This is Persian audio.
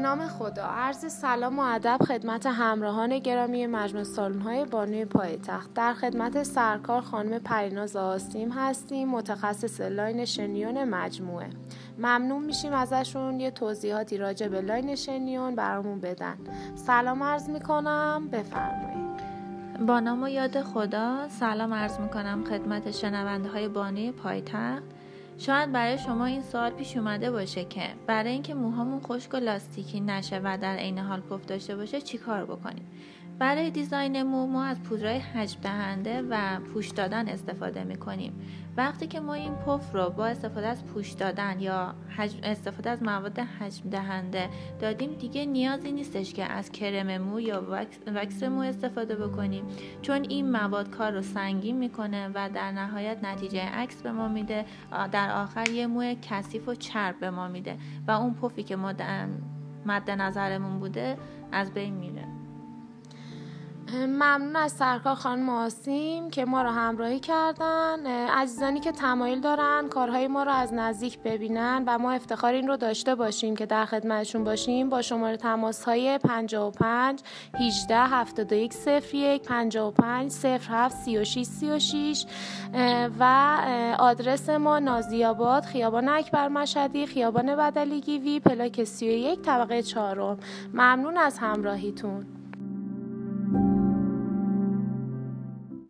نام خدا. عرض سلام و ادب خدمت همراهان گرامی مجموعه های بانوی پایتخت. در خدمت سرکار خانم پریناز آسیم هستیم متخصص line شنیون مجموعه. ممنون میشیم ازشون. یه توضیحاتی راجع به line شنیون برامون بدن. سلام عرض می‌کنم. بفرمایید. با نام و یاد خدا سلام عرض می‌کنم خدمت شنونده های بانوی پایتخت. شاید برای شما این سوال پیش اومده باشه که برای اینکه موهامون خشک و لاستیکی نشه و در عین حال پف داشته باشه چیکار بکنیم؟ برای دیزاین مو ما از پودرهای حجم دهنده و پوش دادن استفاده می کنیم وقتی که ما این پف رو با استفاده از پوش دادن یا استفاده از مواد حجم دهنده دادیم دیگه نیازی نیستش که از کرم مو یا وکس مو استفاده بکنیم. چون این مواد کار رو سنگین می‌کنه و در نهایت نتیجه عکس به ما میده. در آخر یه مو کثیف و چرب به ما میده و اون پفی که ما مد نظرمون بوده از بین میره. ممنون از سرکار خانم آسیم که ما را همراهی کردن. عزیزانی که تمایل دارن کارهای ما را از نزدیک ببینن و ما افتخار این رو داشته باشیم که در خدمتشون باشیم با شماره تماس های 55 18 71 01 55 07 36 36 و آدرس ما نازیاباد خیابان اکبر مشهدی خیابان بدلی گیوی پلاک 31 طبقه چهارم. ممنون از همراهیتون.